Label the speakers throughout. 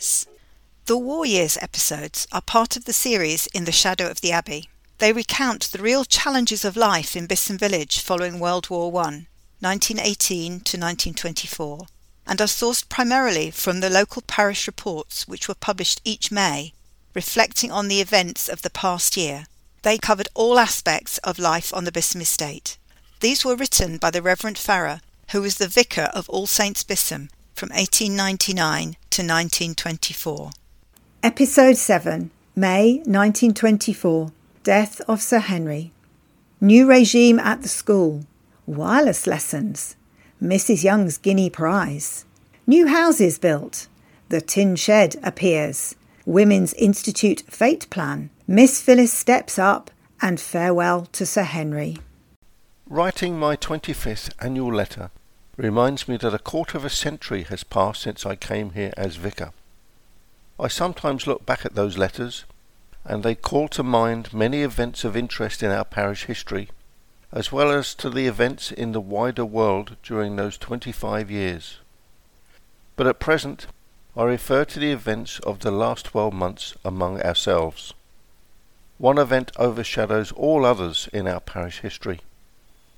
Speaker 1: Years. The War Years episodes are part of the series In the Shadow of the Abbey. They recount the real challenges of life in Bisham Village following World War I, 1918 to 1924, and are sourced primarily from the local parish reports which were published each May, reflecting on the events of the past year. They covered all aspects of life on the Bisham estate. These were written by the Reverend Farrer, who was the vicar of All Saints Bisham from 1899 to 1924.
Speaker 2: Episode 7 May 1924 Death of Sir Henry. New regime at the school. Wireless lessons. Mrs. Young's guinea prize. New houses built. The tin shed appears. Women's Institute fete plan. Miss Phyllis steps up. And farewell to Sir Henry.
Speaker 3: Writing my 25th annual letter reminds me that a quarter of a century has passed since I came here as vicar. I sometimes look back at those letters and they call to mind many events of interest in our parish history, as well as to the events in the wider world during those 25 years. But at present, I refer to the events of the last 12 months among ourselves. One event overshadows all others in our parish history,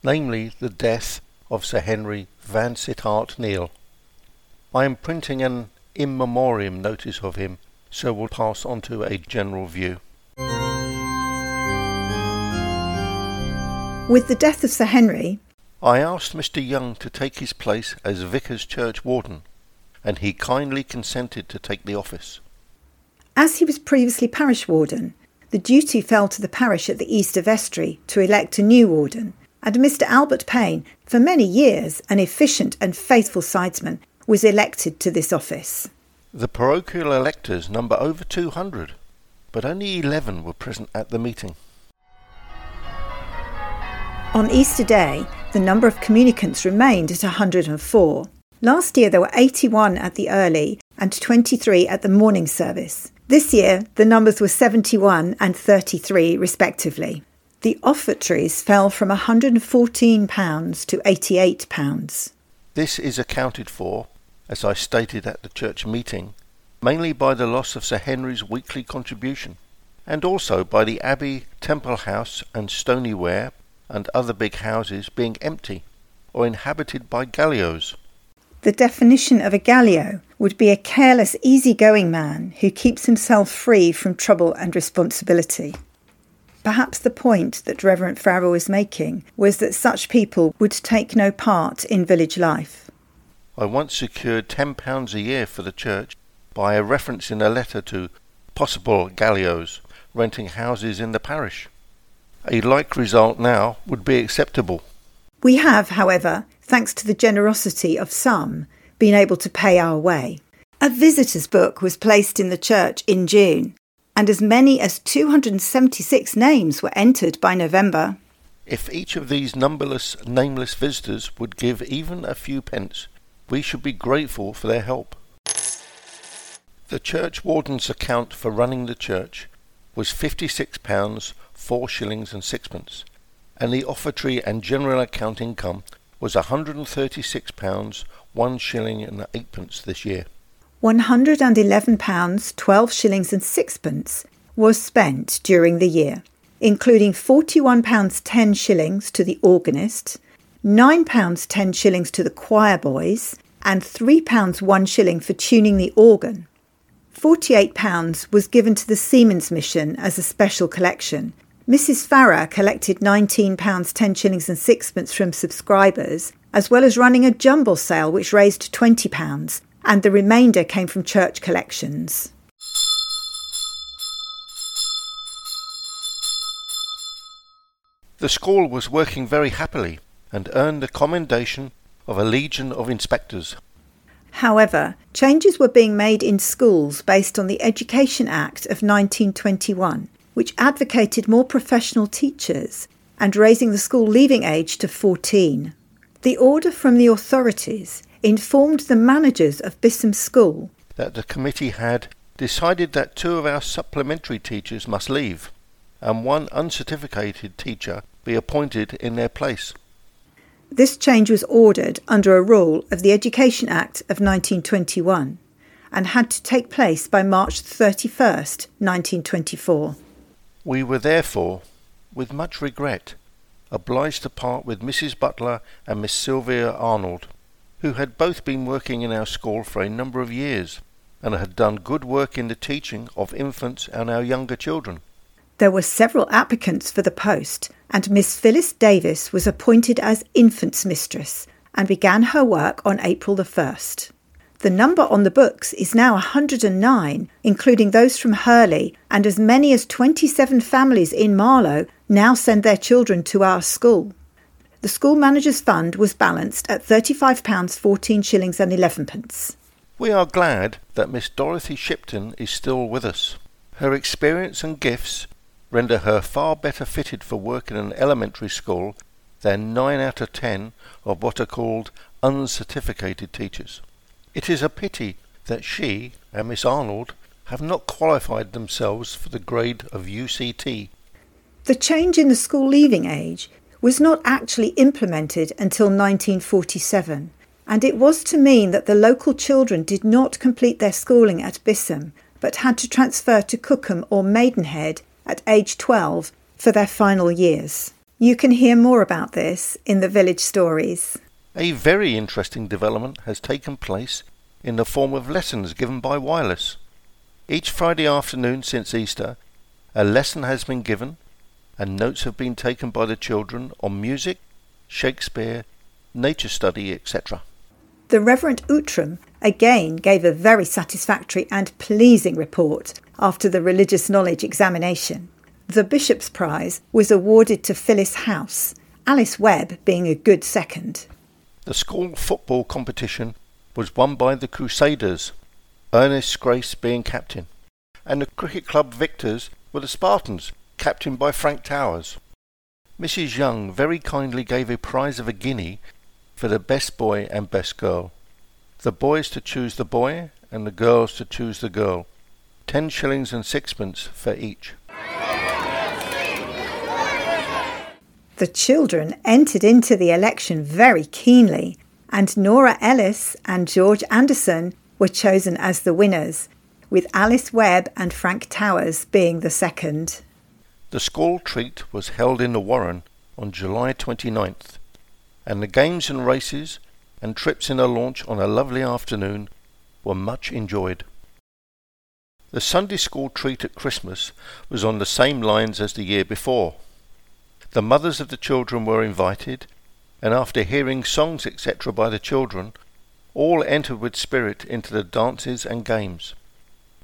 Speaker 3: namely the death of Sir Henry Vansittart Neale. I am printing an in memoriam notice of him so we'll pass on to a general view.
Speaker 2: With the death of Sir Henry,
Speaker 3: I asked Mr. Young to take his place as Vicar's Church Warden, and he kindly consented to take the office.
Speaker 2: As he was previously parish warden, the duty fell to the parish at the Easter Vestry to elect a new warden, and Mr. Albert Payne, for many years an efficient and faithful sidesman, was elected to this office.
Speaker 3: The parochial electors number over 200, but only 11 were present at the meeting.
Speaker 2: On Easter Day, the number of communicants remained at 104. Last year there were 81 at the early and 23 at the morning service. This year the numbers were 71 and 33 respectively. The offertories fell from £114 to £88.
Speaker 3: This is accounted for as I stated at the church meeting, mainly by the loss of Sir Henry's weekly contribution, and also by the Abbey, Temple House, and Stoney Ware, and other big houses being empty or inhabited by gallios.
Speaker 2: The definition of a gallio would be a careless, easy-going man who keeps himself free from trouble and responsibility. Perhaps the point that Reverend Farrer is making was that such people would take no part in village life.
Speaker 3: I once secured £10 a year for the church by a reference in a letter to possible gallios renting houses in the parish. A like result now would be acceptable.
Speaker 2: We have, however, thanks to the generosity of some, been able to pay our way. A visitor's book was placed in the church in June, and as many as 276 names were entered by November.
Speaker 3: If each of these numberless nameless visitors would give even a few pence, we should be grateful for their help. The church warden's account for running the church was £56, 4 shillings and sixpence, and the offertory and general account income was £136, 1 shilling and eightpence this year.
Speaker 2: £111, 12 shillings and sixpence was spent during the year, including £41 10 shillings to the organist, £9 10 shillings to the choir boys, and £3 1 shilling for tuning the organ. £48 was given to the Seamen's Mission as a special collection. Mrs. Farrer collected £19 10 shillings and sixpence from subscribers, as well as running a jumble sale which raised £20, and the remainder came from church collections.
Speaker 3: The school was working very happily and earned the commendation of a legion of inspectors.
Speaker 2: However, changes were being made in schools based on the Education Act of 1921, which advocated more professional teachers and raising the school leaving age to 14. The order from the authorities informed the managers of Bisham School
Speaker 3: that the committee had decided that two of our supplementary teachers must leave and one uncertificated teacher be appointed in their place.
Speaker 2: This change was ordered under a rule of the Education Act of 1921. and had to take place by March 31st, 1924.
Speaker 3: We were therefore, with much regret, obliged to part with Mrs. Butler and Miss Sylvia Arnold, who had both been working in our school for a number of years and had done good work in the teaching of infants and our younger children.
Speaker 2: There were several applicants for the post, and Miss Phyllis Davis was appointed as infants mistress and began her work on April the 1st. The number on the books is now 109, including those from Hurley, and as many as 27 families in Marlow now send their children to our school. The school manager's fund was balanced at £35, 14 shillings and 11 pence.
Speaker 3: We are glad that Miss Dorothy Shipton is still with us. Her experience and gifts render her far better fitted for work in an elementary school than nine out of ten of what are called uncertificated teachers. It is a pity that she and Miss Arnold have not qualified themselves for the grade of UCT.
Speaker 2: The change in the school leaving age was not actually implemented until 1947, and it was to mean that the local children did not complete their schooling at Bisham but had to transfer to Cookham or Maidenhead at age 12 for their final years. You can hear more about this in the village stories.
Speaker 3: A very interesting development has taken place in the form of lessons given by wireless. Each Friday afternoon since Easter, a lesson has been given and notes have been taken by the children on music, Shakespeare, nature study, etc.
Speaker 2: The Reverend Outram again gave a very satisfactory and pleasing report after the religious knowledge examination. The Bishop's Prize was awarded to Phyllis House, Alice Webb being a good second.
Speaker 3: The school football competition was won by the Crusaders, Ernest Grace being captain, and the cricket club victors were the Spartans, captained by Frank Towers. Mrs. Young very kindly gave a prize of a guinea for the best boy and best girl. The boys to choose the boy and the girls to choose the girl. Ten shillings and sixpence for each.
Speaker 2: The children entered into the election very keenly, and Nora Ellis and George Anderson were chosen as the winners, with Alice Webb and Frank Towers being the second.
Speaker 3: The school treat was held in the Warren on July 29th, and the games and races and trips in a launch on a lovely afternoon were much enjoyed. The Sunday school treat at Christmas was on the same lines as the year before. The mothers of the children were invited, and after hearing songs etc. by the children, all entered with spirit into the dances and games.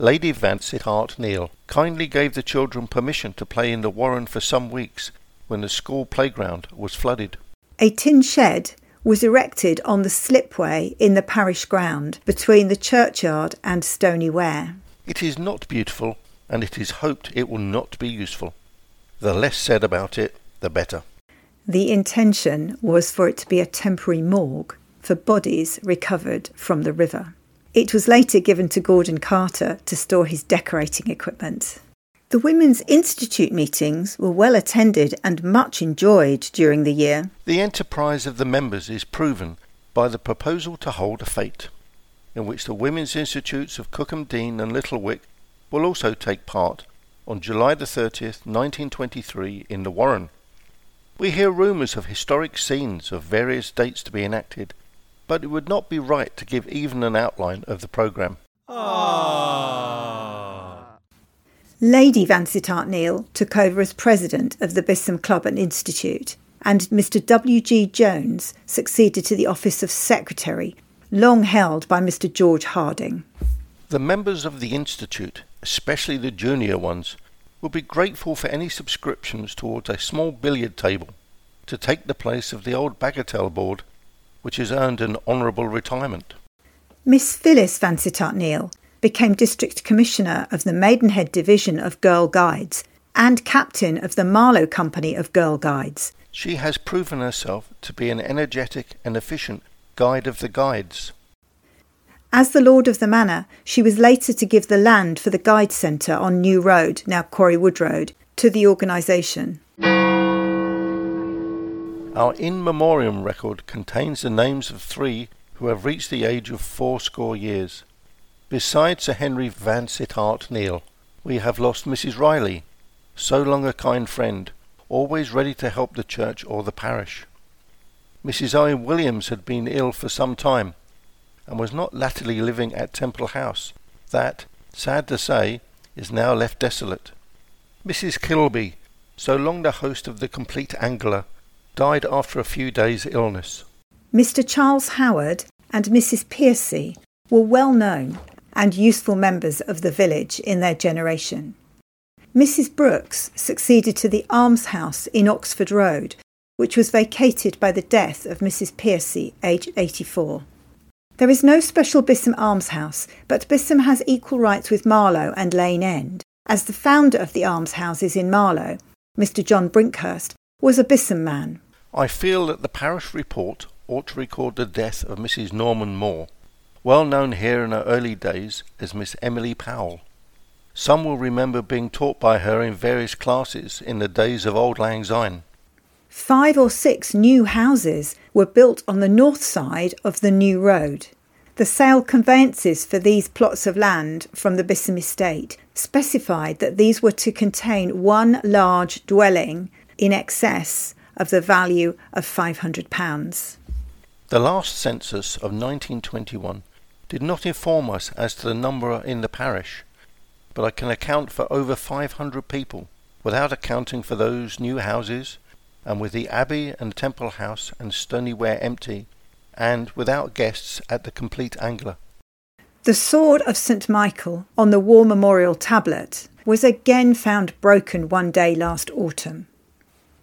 Speaker 3: Lady Vansittart Neale kindly gave the children permission to play in the Warren for some weeks when the school playground was flooded.
Speaker 2: A tin shed was erected on the slipway in the parish ground between the churchyard and Stoney Ware.
Speaker 3: It is not beautiful, and it is hoped it will not be useful. The less said about it, the better.
Speaker 2: The intention was for it to be a temporary morgue for bodies recovered from the river. It was later given to Gordon Carter to store his decorating equipment. The Women's Institute meetings were well attended and much enjoyed during the year.
Speaker 3: The enterprise of the members is proven by the proposal to hold a fete in which the Women's Institutes of Cookham Dean and Littlewick will also take part on July the 30th, 1923 in the Warren. We hear rumours of historic scenes of various dates to be enacted, but it would not be right to give even an outline of the programme.
Speaker 2: Lady Vansittart Neale took over as president of the Bisham Club and Institute, and Mr. W. G. Jones succeeded to the office of secretary long held by Mr. George Harding.
Speaker 3: The members of the Institute, especially the junior ones, will be grateful for any subscriptions towards a small billiard table to take the place of the old bagatelle board, which has earned an honourable retirement.
Speaker 2: Miss Phyllis Vansittart Neale became District Commissioner of the Maidenhead Division of Girl Guides and Captain of the Marlow Company of Girl Guides.
Speaker 3: She has proven herself to be an energetic and efficient Guide of the Guides.
Speaker 2: As the Lord of the Manor, she was later to give the land for the Guide Centre on New Road, now Quarry Wood Road, to the organisation.
Speaker 3: Our in memoriam record contains the names of three who have reached the age of fourscore years. Besides Sir Henry Vansittart Neale, we have lost Mrs. Riley, so long a kind friend, always ready to help the church or the parish. Mrs. Owen Williams had been ill for some time, and was not latterly living at Temple House, that, sad to say, is now left desolate. Mrs. Kilby, so long the host of the Complete Angler, died after a few days' illness.
Speaker 2: Mr. Charles Howard and Mrs. Piercy were well known and useful members of the village in their generation. Mrs. Brooks succeeded to the almshouse in Oxford Road, which was vacated by the death of Mrs. Piercy, aged 84. There is no special Bisham almshouse, but Bisham has equal rights with Marlow and Lane End, as the founder of the almshouses in Marlow, Mr. John Brinkhurst, was a Bisham man.
Speaker 3: I feel that the parish report ought to record the death of Mrs. Norman Moore, well known here in her early days as Miss Emily Powell. Some will remember being taught by her in various classes in the days of Auld Lang Syne.
Speaker 2: Five or six new houses were built on the north side of the new road. The sale conveyances for these plots of land from the Bisham estate specified that these were to contain one large dwelling in excess of the value of £500.
Speaker 3: The last census of 1921 did not inform us as to the number in the parish, but I can account for over 500 people, without accounting for those new houses, and with the Abbey and Temple House and Stoney Ware empty, and without guests at the complete Angler.
Speaker 2: The sword of St. Michael on the war memorial tablet was again found broken one day last autumn.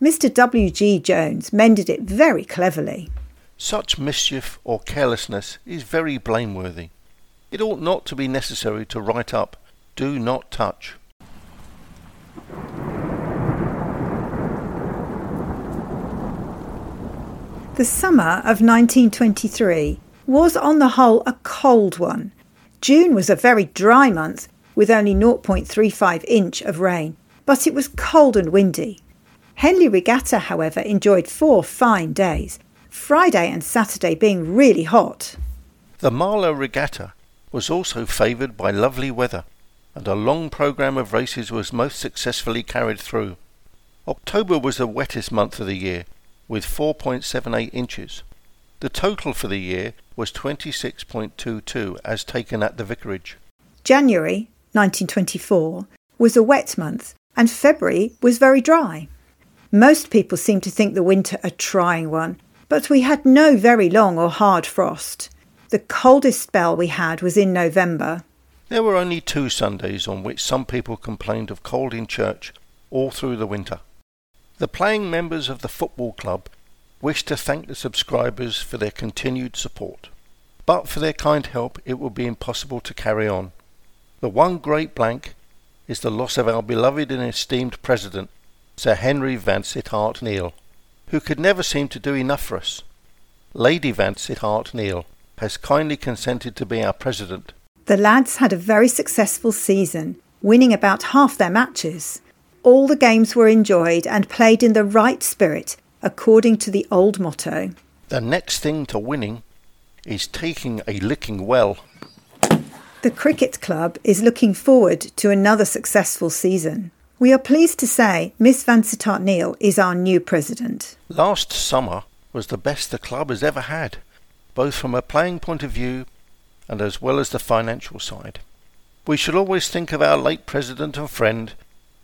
Speaker 2: Mr. W. G. Jones mended it very cleverly.
Speaker 3: Such mischief or carelessness is very blameworthy. It ought not to be necessary to write up, Do not touch.
Speaker 2: The summer of 1923 was on the whole a cold one. June was a very dry month with only 0.35 inch of rain, but it was cold and windy. Henley Regatta, however, enjoyed four fine days, Friday and Saturday being really hot.
Speaker 3: The Marlow Regatta was also favoured by lovely weather, and a long programme of races was most successfully carried through. October was the wettest month of the year, with 4.78 inches. The total for the year was 26.22 as taken at the vicarage.
Speaker 2: January 1924 was a wet month, and February was very dry. Most people seem to think the winter a trying one, but we had no very long or hard frost. The coldest spell we had was in November.
Speaker 3: There were only two Sundays on which some people complained of cold in church all through the winter. The playing members of the football club wished to thank the subscribers for their continued support. But for their kind help, it would be impossible to carry on. The one great blank is the loss of our beloved and esteemed President, Sir Henry Vansittart Neale who could never seem to do enough for us. Lady Vansittart Neale has kindly consented to be our president.
Speaker 2: The lads had a very successful season, winning about half their matches. All the games were enjoyed and played in the right spirit, according to the old motto.
Speaker 3: The next thing to winning is taking a licking well.
Speaker 2: The cricket club is looking forward to another successful season. We are pleased to say Miss Vansittart Neale is our new president.
Speaker 3: Last summer was the best the club has ever had, both from a playing point of view and as well as the financial side. We should always think of our late president and friend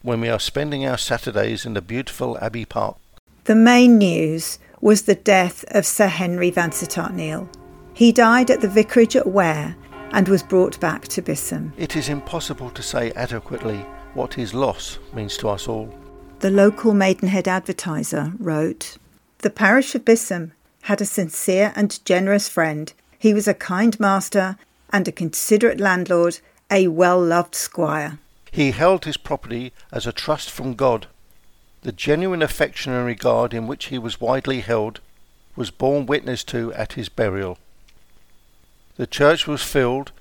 Speaker 3: when we are spending our Saturdays in the beautiful Abbey Park.
Speaker 2: The main news was the death of Sir Henry Vansittart Neale. He died at the vicarage at Ware and was brought back to Bisham.
Speaker 3: It is impossible to say adequately what his loss means to us all.
Speaker 2: The local Maidenhead advertiser wrote The parish of Bisham had a sincere and generous friend. He was a kind master and a considerate landlord, a well loved squire.
Speaker 3: He held his property as a trust from God. The genuine affection and regard in which he was widely held was borne witness to at his burial. The church was filled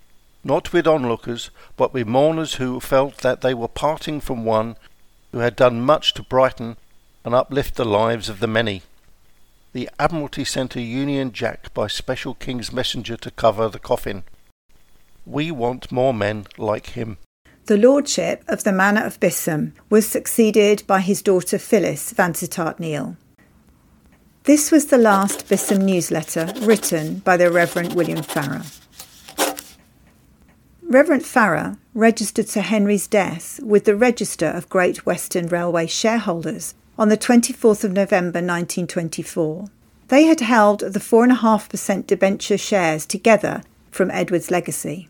Speaker 3: not with onlookers, but with mourners who felt that they were parting from one who had done much to brighten and uplift the lives of the many. The Admiralty sent a Union Jack by special King's messenger to cover the coffin. We want more men like him.
Speaker 2: The lordship of the manor of Bisham was succeeded by his daughter Phyllis Vansittart Neale. This was the last Bisham newsletter written by the Reverend William Farrer. Reverend Farrer registered Sir Henry's death with the Register of Great Western Railway shareholders on the 24th of November 1924. They had held the 4.5% debenture shares together from Edward's legacy.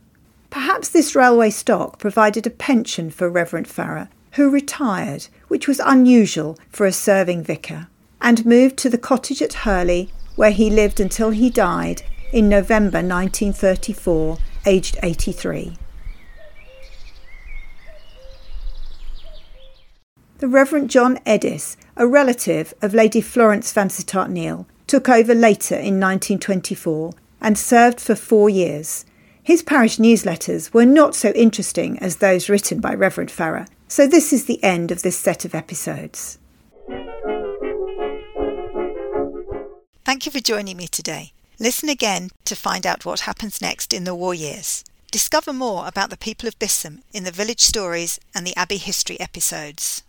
Speaker 2: Perhaps this railway stock provided a pension for Reverend Farrer, who retired, which was unusual for a serving vicar, and moved to the cottage at Hurley, where he lived until he died in November 1934, aged 83. The Reverend John Edis, a relative of Lady Florence Vansittart Neale, took over later in 1924 and served for four years. His parish newsletters were not so interesting as those written by Reverend Farrer, so this is the end of this set of episodes.
Speaker 1: Thank you for joining me today. Listen again to find out what happens next in the war years. Discover more about the people of Bisham in the village stories and the Abbey history episodes.